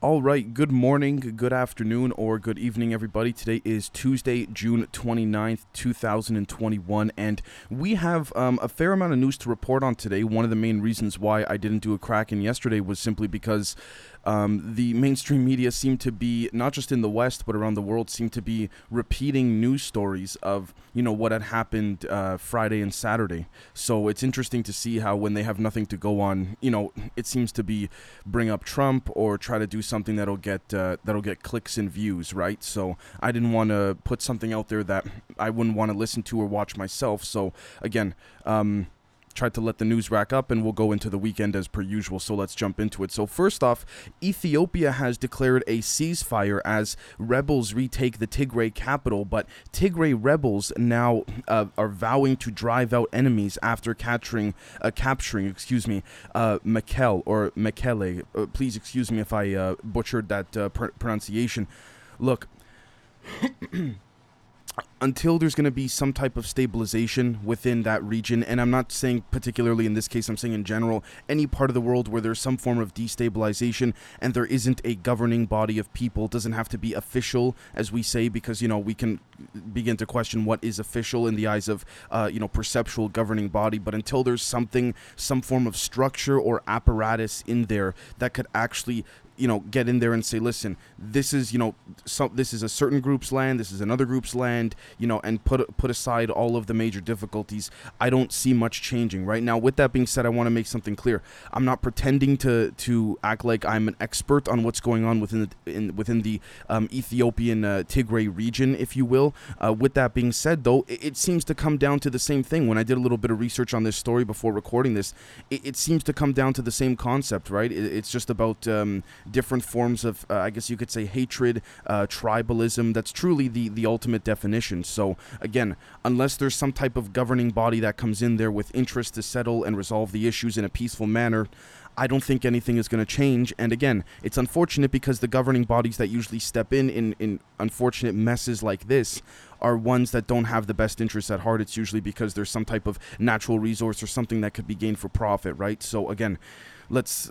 All right, good morning, good afternoon, or good evening, everybody. Today is Tuesday, June 29th, 2021, and we have um, a fair amount of news to report on today. One of the main reasons why I didn't do a Kraken yesterday was simply because um, the mainstream media seem to be not just in the West but around the world seem to be repeating news stories of you know what had happened uh, Friday and Saturday. So it's interesting to see how when they have nothing to go on, you know, it seems to be bring up Trump or try to do something that'll get uh, that'll get clicks and views, right? So I didn't want to put something out there that I wouldn't want to listen to or watch myself. So again. Um, tried to let the news rack up, and we'll go into the weekend as per usual. So let's jump into it. So, first off, Ethiopia has declared a ceasefire as rebels retake the Tigray capital, but Tigray rebels now uh, are vowing to drive out enemies after capturing, uh, capturing, excuse me, uh, Mekelle or Mekele. Uh, please excuse me if I uh, butchered that uh, pr- pronunciation. Look. until there's going to be some type of stabilization within that region, and I'm not saying particularly in this case, I'm saying in general, any part of the world where there's some form of destabilization and there isn't a governing body of people, doesn't have to be official, as we say, because, you know, we can begin to question what is official in the eyes of, uh, you know, perceptual governing body, but until there's something, some form of structure or apparatus in there that could actually you know get in there and say listen this is you know so, this is a certain group's land this is another group's land you know and put put aside all of the major difficulties. I don't see much changing. Right now with that being said i want to make something clear. I'm not pretending to to act like i'm an expert on what's going on within the in, within the um, ethiopian uh, tigray region if you will. Uh, with that being said though it, it, seems to come down to the same thing. When i did a little bit of research on this story before recording this it, it seems to come down to the same concept right? It, it's just about um, different forms of, uh, I guess you could say, hatred, uh, tribalism. That's truly the, the ultimate definition. So, again, unless there's some type of governing body that comes in there with interest to settle and resolve the issues in a peaceful manner, I don't think anything is going to change. And again, it's unfortunate because the governing bodies that usually step in, in in unfortunate messes like this are ones that don't have the best interests at heart. It's usually because there's some type of natural resource or something that could be gained for profit, right? So again, let's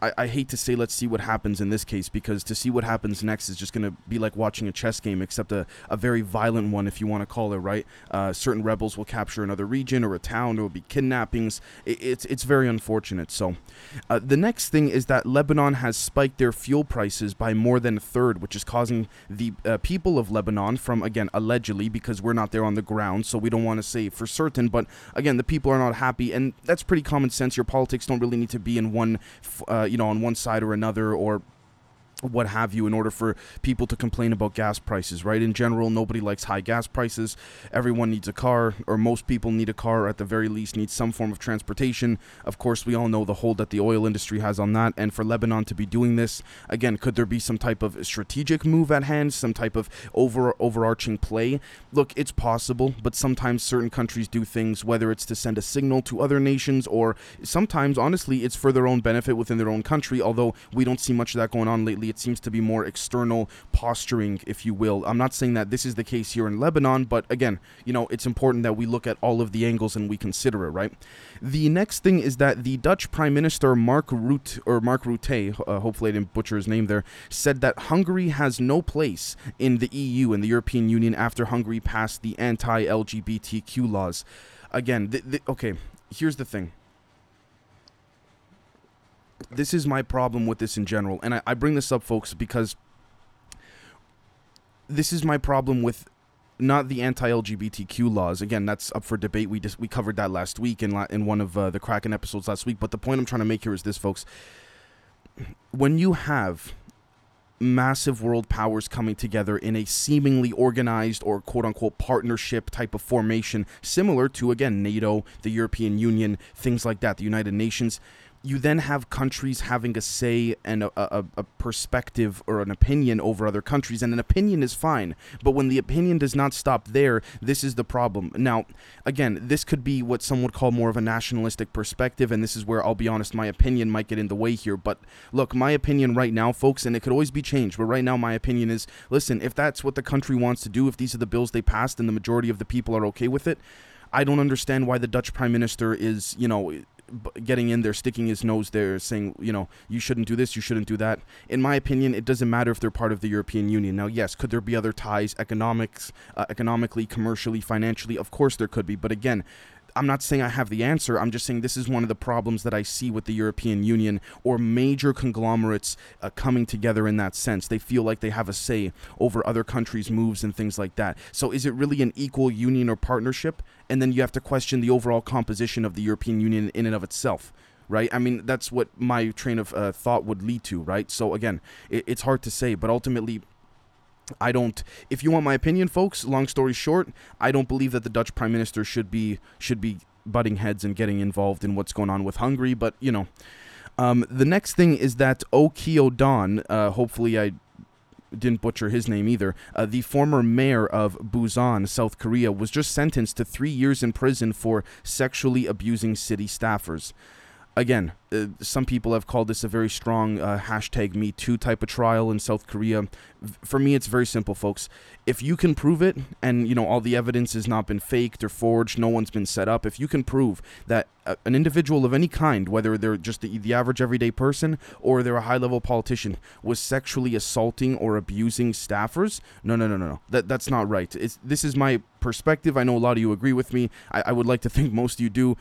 I, I hate to say let's see what happens in this case because to see what happens next is just going to be like watching a chess game except a, a very violent one if you want to call it right? Uh, certain rebels will capture another region or a town there will be kidnappings. It, it's it's very unfortunate. So uh, the next thing is that Lebanon has spiked their fuel prices by more than a third which is causing the uh, people of Lebanon from again allegedly because we're not there on the ground so we don't want to say for certain but again the people are not happy and that's pretty common sense. Your politics don't really need to be in one, uh, you know, on one side or another, or what have you in order for people to complain about gas prices right? In general nobody likes high gas prices. Everyone needs a car or most people need a car or at the very least need some form of transportation. Of course we all know the hold that the oil industry has on that. And for lebanon to be doing this again could there be some type of strategic move at hand some type of over overarching play? Look it's possible but sometimes certain countries do things whether it's to send a signal to other nations or sometimes honestly it's for their own benefit within their own country although we don't see much of that going on lately it seems to be more external posturing, if you will. I'm not saying that this is the case here in Lebanon, but again, you know, it's important that we look at all of the angles and we consider it, right? The next thing is that the Dutch Prime Minister Mark Rutte, or Mark Rutte, uh, hopefully I didn't butcher his name there, said that Hungary has no place in the EU and the European Union after Hungary passed the anti-LGBTQ laws. Again, th- th- okay, here's the thing this is my problem with this in general, and I, I bring this up, folks, because this is my problem with not the anti-LGBTQ laws. Again, that's up for debate. We just we covered that last week in la- in one of uh, the Kraken episodes last week. But the point I'm trying to make here is this, folks. When you have massive world powers coming together in a seemingly organized or quote unquote partnership type of formation, similar to again NATO, the European Union, things like that, the United Nations you then have countries having a say and a, a, a, perspective or an opinion over other countries, and an opinion is fine. But when the opinion does not stop there, this is the problem. Now, again, this could be what some would call more of a nationalistic perspective, and this is where I'll be honest, my opinion might get in the way here. But look, my opinion right now, folks, and it could always be changed, but right now, my opinion is listen, if that's what the country wants to do, if these are the bills they passed and the majority of the people are okay with it, I don't understand why the Dutch prime minister is, you know, getting in there, sticking his nose there, saying, you know, you shouldn't do this, you shouldn't do that. In my opinion, it doesn't matter if they're part of the European Union. Now, yes, could there be other ties, economics, uh, economically, commercially, financially? Of course there could be. But again, I'm not saying I have the answer. I'm just saying this is one of the problems that I see with the European Union or major conglomerates uh, coming together in that sense. They feel like they have a say over other countries' moves and things like that. So is it really an equal union or partnership? And then you have to question the overall composition of the European Union in and of itself. Right? I mean, that's what my train of uh, thought would lead to, right? So, again, it, it's hard to say, but ultimately, I don't. If you want my opinion, folks, long story short, I don't believe that the Dutch prime minister should be should be butting heads and getting involved in what's going on with Hungary. But you know, um, the next thing is that Okio Don. Uh, hopefully, I didn't butcher his name either. Uh, the former mayor of Busan, South Korea, was just sentenced to three years in prison for sexually abusing city staffers again, uh, some people have called this a very strong uh, hashtag Me Too type of trial in South Korea. For me, it's very simple, folks. If you can prove it, and you know all the evidence has not been faked or forged, no one's been set up. If you can prove that uh, an individual of any kind, whether they're just the, the average everyday person or they're a high-level politician, was sexually assaulting or abusing staffers, no, no, no, no, no. That that's not right. It's, this is my perspective. I know a lot of you agree with me. I, I would like to think most of you do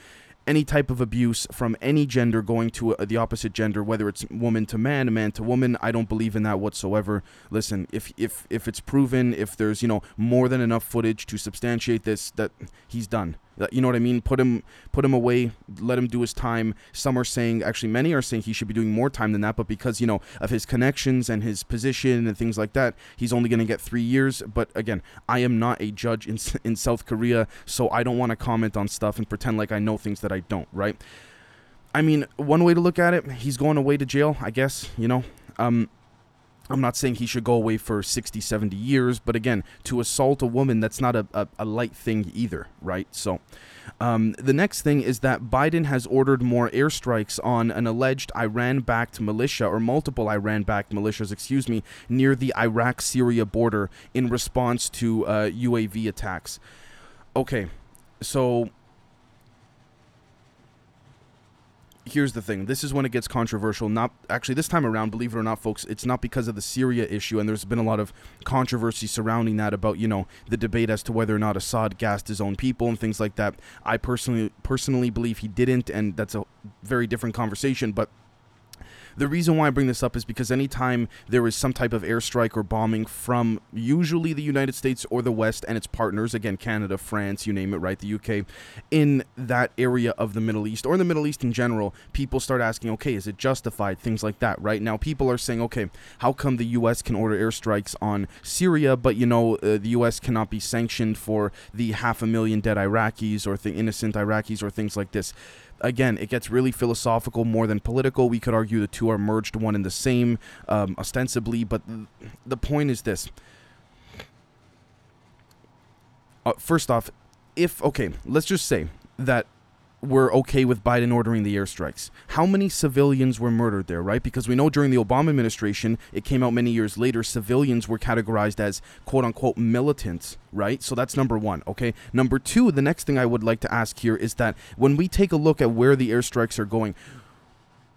any type of abuse from any gender going to a, the opposite gender, whether it's woman to man, man to woman. I don't believe in that whatsoever. Listen, if if if it's proven, if there's you know more than enough footage to substantiate this, that he's done. You know what I mean? Put him put him away, let him do his time. Some are saying actually many are saying he should be doing more time than that, but because, you know, of his connections and his position and things like that, he's only going to get 3 years, but again, I am not a judge in in South Korea, so I don't want to comment on stuff and pretend like I know things that I don't, right? I mean, one way to look at it, he's going away to jail, I guess, you know. Um I'm not saying he should go away for 60, 70 years, but again, to assault a woman, that's not a, a, a light thing either, right? So, um, the next thing is that Biden has ordered more airstrikes on an alleged Iran backed militia, or multiple Iran backed militias, excuse me, near the Iraq Syria border in response to uh, UAV attacks. Okay, so here's the thing. This is when it gets controversial. Not actually this time around believe it or not folks it's not because of the syria issue and there's been a lot of controversy surrounding that about you know the debate as to whether or not assad gassed his own people and things like that. I personally personally believe he didn't and that's a very different conversation but the reason why I bring this up is because anytime there is some type of airstrike or bombing from usually the United States or the West and its partners, again, Canada, France, you name it, right, the UK, in that area of the Middle East or in the Middle East in general, people start asking, okay, is it justified? Things like that, right? Now, people are saying, okay, how come the US can order airstrikes on Syria, but, you know, uh, the US cannot be sanctioned for the half a million dead Iraqis or the innocent Iraqis or things like this? Again, it gets really philosophical more than political. We could argue the two are merged one and the same, um, ostensibly, but th- the point is this. Uh, first off, if, okay, let's just say that were okay with Biden ordering the airstrikes. How many civilians were murdered there, right? Because we know during the Obama administration, it came out many years later, civilians were categorized as quote unquote militants, right? So that's number one, okay? Number two, the next thing I would like to ask here is that when we take a look at where the airstrikes are going,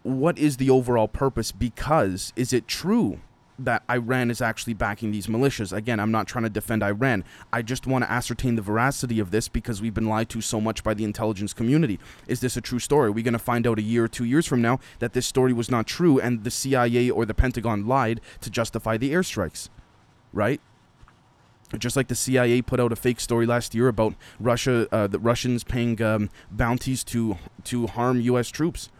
what is the overall purpose? Because is it true that Iran is actually backing these militias. Again, I'm not trying to defend Iran. I just want to ascertain the veracity of this because we've been lied to so much by the intelligence community. Is this a true story? Are we going to find out a year or two years from now that this story was not true and the CIA or the Pentagon lied to justify the airstrikes? Right? Just like the CIA put out a fake story last year about Russia, uh, the Russians paying um, bounties to to harm U.S. troops,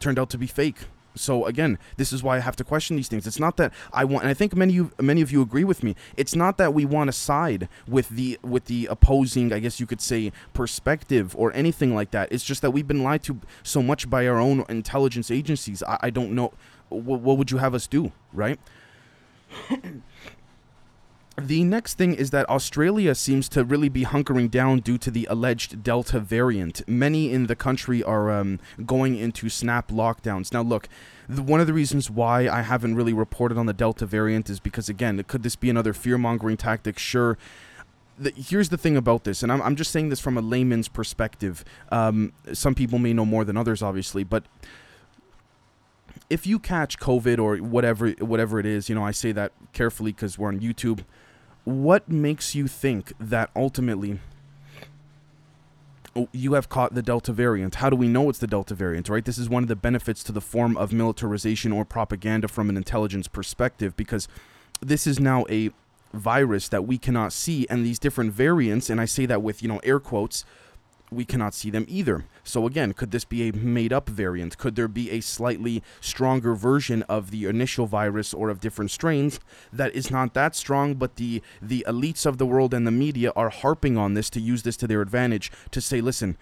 turned out to be fake. So again, this is why I have to question these things. It's not that I want, and I think many of many of you agree with me. It's not that we want to side with the with the opposing, I guess you could say, perspective or anything like that. It's just that we've been lied to so much by our own intelligence agencies. I, I don't know what, what would you have us do, right? The next thing is that Australia seems to really be hunkering down due to the alleged Delta variant. Many in the country are um, going into snap lockdowns. Now, look, the, one of the reasons why I haven't really reported on the Delta variant is because, again, could this be another fear mongering tactic? Sure the, here's the thing about this, and I'm, I'm just saying this from a layman's perspective. Um, some people may know more than others, obviously, but if you catch COVID or whatever whatever it is, you know, I say that carefully because we're on YouTube. What makes you think that ultimately oh, you have caught the Delta variant? How do we know it's the Delta variant? Right. This is one of the benefits to the form of militarization or propaganda from an intelligence perspective because this is now a virus that we cannot see and these different variants and I say that with you know air quotes we cannot see them either. So again, could this be a made up variant? Could there be a slightly stronger version of the initial virus or of different strains that is not that strong, but the the elites of the world and the media are harping on this to use this to their advantage to say, listen,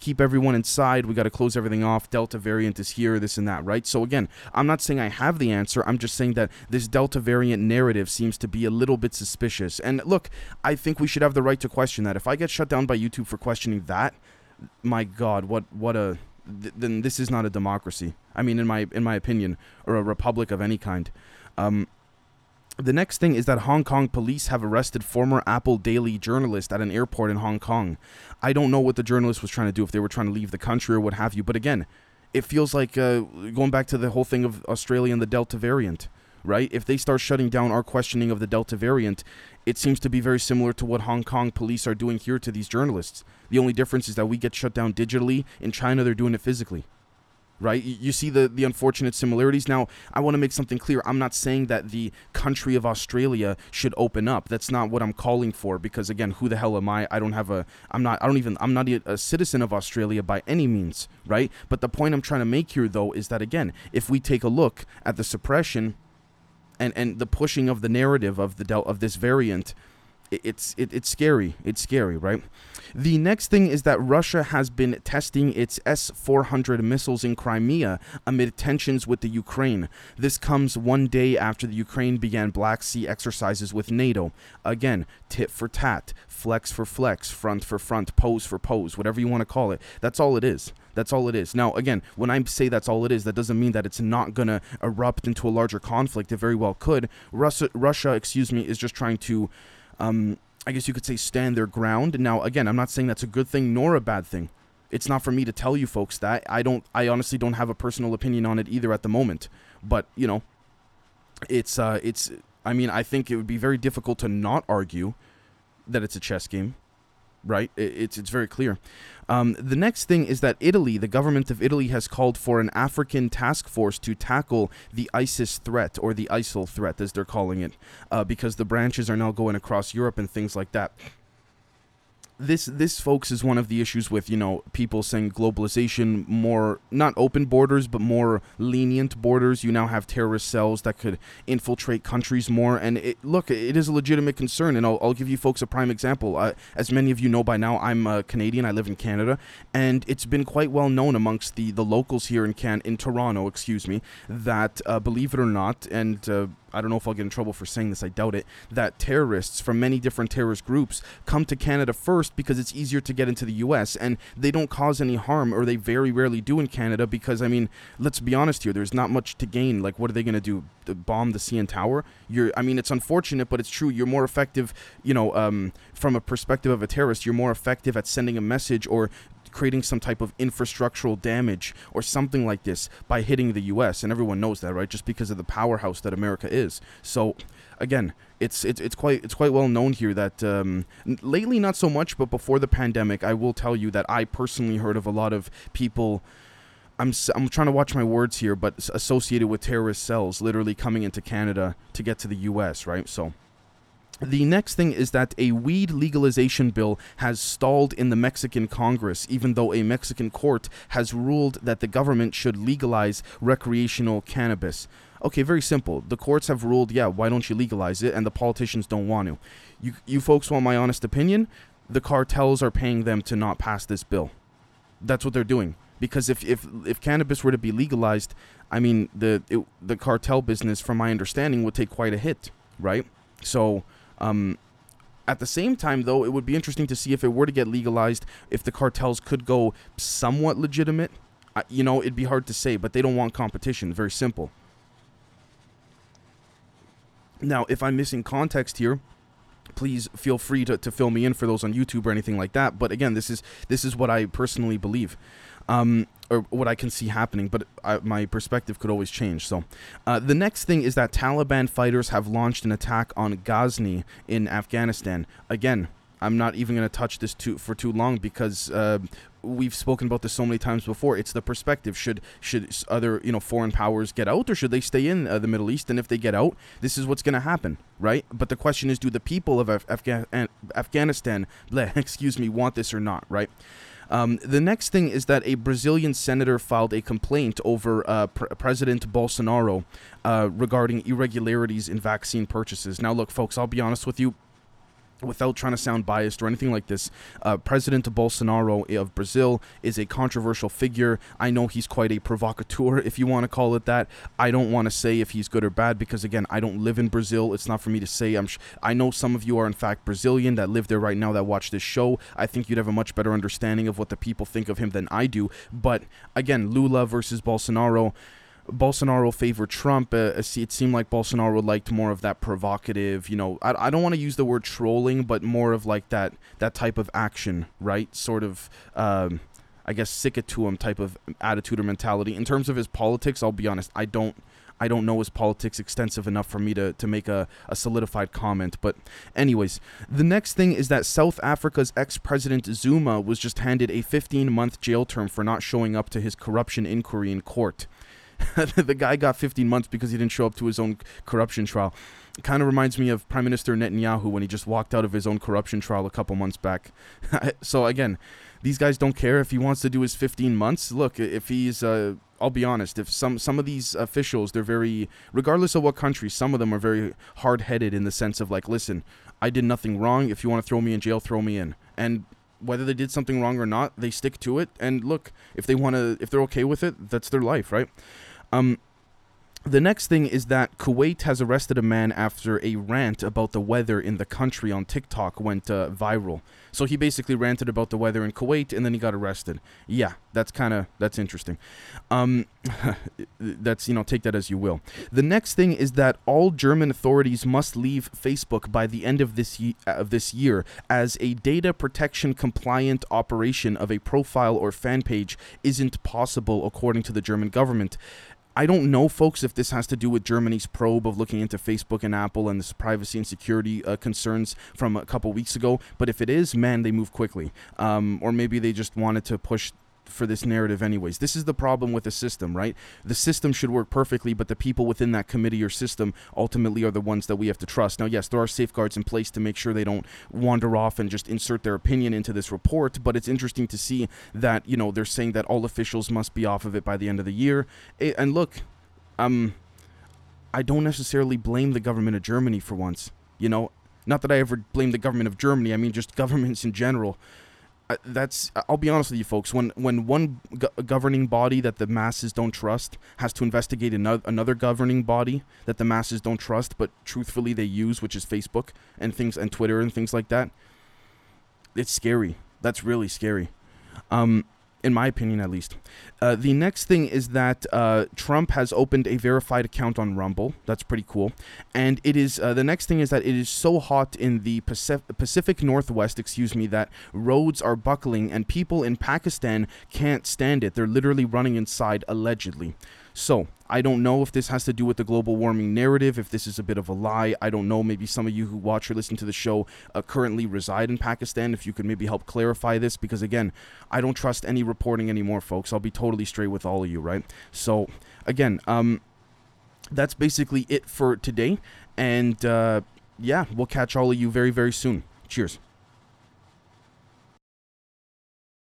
keep everyone inside. We got to close everything off. Delta variant is here, this and that, right? So again, I'm not saying I have the answer. I'm just saying that this Delta variant narrative seems to be a little bit suspicious. And look, I think we should have the right to question that. If I get shut down by YouTube for questioning that, my God, what what a th- then this is not a democracy. I mean, in my in my opinion, or a republic of any kind. Um, the next thing is that Hong Kong police have arrested former Apple Daily journalist at an airport in Hong Kong. I don't know what the journalist was trying to do, if they were trying to leave the country or what have you. But again, it feels like uh, going back to the whole thing of Australia and the Delta variant, right? If they start shutting down our questioning of the Delta variant, it seems to be very similar to what Hong Kong police are doing here to these journalists. The only difference is that we get shut down digitally. In China, they're doing it physically right? You, see the, the unfortunate similarities. Now, I want to make something clear. I'm not saying that the country of Australia should open up. That's not what I'm calling for because again, who the hell am I? I don't have a I'm not I don't even I'm not a citizen of Australia by any means, right? But the point I'm trying to make here though is that again, if we take a look at the suppression and and the pushing of the narrative of the del- of this variant it's it, it's scary. It's scary, right? The next thing is that Russia has been testing its S-400 missiles in Crimea amid tensions with the Ukraine. This comes one day after the Ukraine began Black Sea exercises with NATO. Again, tit for tat, flex for flex, front for front, pose for pose, whatever you want to call it. That's all it is. That's all it is. Now, again, when I say that's all it is, that doesn't mean that it's not going to erupt into a larger conflict. It very well could. Russia, Russia, excuse me, is just trying to um, I guess you could say, stand their ground. Now, again, I'm not saying that's a good thing nor a bad thing. It's not for me to tell you folks that. I don't. I honestly don't have a personal opinion on it either at the moment. But you know, it's uh, it's. I mean, I think it would be very difficult to not argue that it's a chess game right? It's it's very clear. Um, the next thing is that Italy, the government of Italy, has called for an African task force to tackle the ISIS threat or the ISIL threat, as they're calling it, uh, because the branches are now going across Europe and things like that this this folks is one of the issues with you know people saying globalization more not open borders but more lenient borders. You now have terrorist cells that could infiltrate countries more. And it, look it is a legitimate concern. And I'll, I'll give you folks a prime example. Uh, as many of you know by now I'm a Canadian. I live in Canada. And it's been quite well known amongst the the locals here in Can in Toronto excuse me that uh, believe it or not and uh, I don't know if I'll get in trouble for saying this, I doubt it, that terrorists from many different terrorist groups come to Canada first because it's easier to get into the US and they don't cause any harm or they very rarely do in Canada because I mean, let's be honest here, there's not much to gain. Like what are they going to do? Bomb the CN Tower? You're I mean, it's unfortunate, but it's true. You're more effective, you know, um, from a perspective of a terrorist, you're more effective at sending a message or creating some type of infrastructural damage or something like this by hitting the US and everyone knows that right just because of the powerhouse that America is so again it's it's, it's quite it's quite well known here that um, lately not so much but before the pandemic I will tell you that I personally heard of a lot of people I'm, I'm trying to watch my words here, but associated with terrorist cells literally coming into Canada to get to the US, right? So the next thing is that a weed legalization bill has stalled in the Mexican Congress, even though a Mexican court has ruled that the government should legalize recreational cannabis. Okay, very simple. The courts have ruled, yeah, why don't you legalize it? And the politicians don't want to. You, you folks want my honest opinion? The cartels are paying them to not pass this bill. That's what they're doing. Because if, if, if cannabis were to be legalized, I mean, the, it, the cartel business, from my understanding, would take quite a hit, right? So um, at the same time, though, it would be interesting to see if it were to get legalized, if the cartels could go somewhat legitimate. Uh, you know, it'd be hard to say, but they don't want competition. Very simple. Now, if I'm missing context here, please feel free to, to fill me in for those on YouTube or anything like that. But again, this is this is what I personally believe. Um, or what I can see happening, but I, my perspective could always change. So, uh, the next thing is that Taliban fighters have launched an attack on Ghazni in Afghanistan. Again, I'm not even going to touch this too for too long because uh, we've spoken about this so many times before. It's the perspective. Should should other you know foreign powers get out, or should they stay in uh, the Middle East? And if they get out, this is what's going to happen, right? But the question is, do the people of Af- Afga- Afghanistan, bleh, excuse me, want this or not, right? Um, the next thing is that a Brazilian senator filed a complaint over uh, pr- President Bolsonaro uh, regarding irregularities in vaccine purchases. Now, look, folks, I'll be honest with you without trying to sound biased or anything like this, uh, President Bolsonaro of Brazil is a controversial figure. I know he's quite a provocateur, if you want to call it that. I don't want to say if he's good or bad because, again, I don't live in Brazil. It's not for me to say. I'm sh- I know some of you are, in fact, Brazilian that live there right now that watch this show. I think you'd have a much better understanding of what the people think of him than I do. But, again, Lula versus Bolsonaro. Bolsonaro favored Trump. Uh, it seemed like Bolsonaro liked more of that provocative, you know, I, I don't want to use the word trolling, but more of like that that type of action, right? Sort of, um, I guess, sick it to him type of attitude or mentality. In terms of his politics, I'll be honest, I don't. I don't know his politics extensive enough for me to, to make a, a solidified comment. But, anyways, the next thing is that South Africa's ex president Zuma was just handed a 15 month jail term for not showing up to his corruption inquiry in court. the guy got 15 months because he didn't show up to his own corruption trial. It kind of reminds me of Prime Minister Netanyahu when he just walked out of his own corruption trial a couple months back. so again, these guys don't care if he wants to do his 15 months. Look, if he's uh, I'll be honest, if some some of these officials, they're very regardless of what country, some of them are very hard-headed in the sense of like, listen, I did nothing wrong. If you want to throw me in jail, throw me in. And whether they did something wrong or not, they stick to it. And look, if they want to, if they're okay with it, that's their life, right? Um, the next thing is that Kuwait has arrested a man after a rant about the weather in the country on TikTok went uh, viral. So he basically ranted about the weather in Kuwait and then he got arrested. Yeah, that's kind of that's interesting. Um, that's you know take that as you will. The next thing is that all German authorities must leave Facebook by the end of this ye- of this year as a data protection compliant operation of a profile or fan page isn't possible according to the German government. I don't know, folks, if this has to do with Germany's probe of looking into Facebook and Apple and this privacy and security uh, concerns from a couple weeks ago. But if it is, man, they move quickly. Um, or maybe they just wanted to push for this narrative anyways. This is the problem with the system, right? The system should work perfectly, but the people within that committee or system ultimately are the ones that we have to trust. Now, yes, there are safeguards in place to make sure they don't wander off and just insert their opinion into this report, but it's interesting to see that, you know, they're saying that all officials must be off of it by the end of the year. And look, um I don't necessarily blame the government of Germany for once. You know, not that I ever blame the government of Germany, I mean just governments in general that's I'll be honest with you folks. When when one go- governing body that the masses don't trust has to investigate another another governing body that the masses don't trust but truthfully they use which is Facebook and things and Twitter and things like that it's scary. That's really scary. Um in my opinion at least. Uh, the next thing is that uh, Trump has opened a verified account on Rumble. That's pretty cool. And it is uh, the next thing is that it is so hot in the Pacific, Pacific Northwest, excuse me, that roads are buckling and people in Pakistan can't stand it. They're literally running inside allegedly. So, I don't know if this has to do with the global warming narrative, if this is a bit of a lie. I don't know. Maybe some of you who watch or listen to the show uh, currently reside in Pakistan. If you could maybe help clarify this, because again, I don't trust any reporting anymore, folks. I'll be totally straight with all of you, right? So, again, um, that's basically it for today. And uh, yeah, we'll catch all of you very, very soon. Cheers.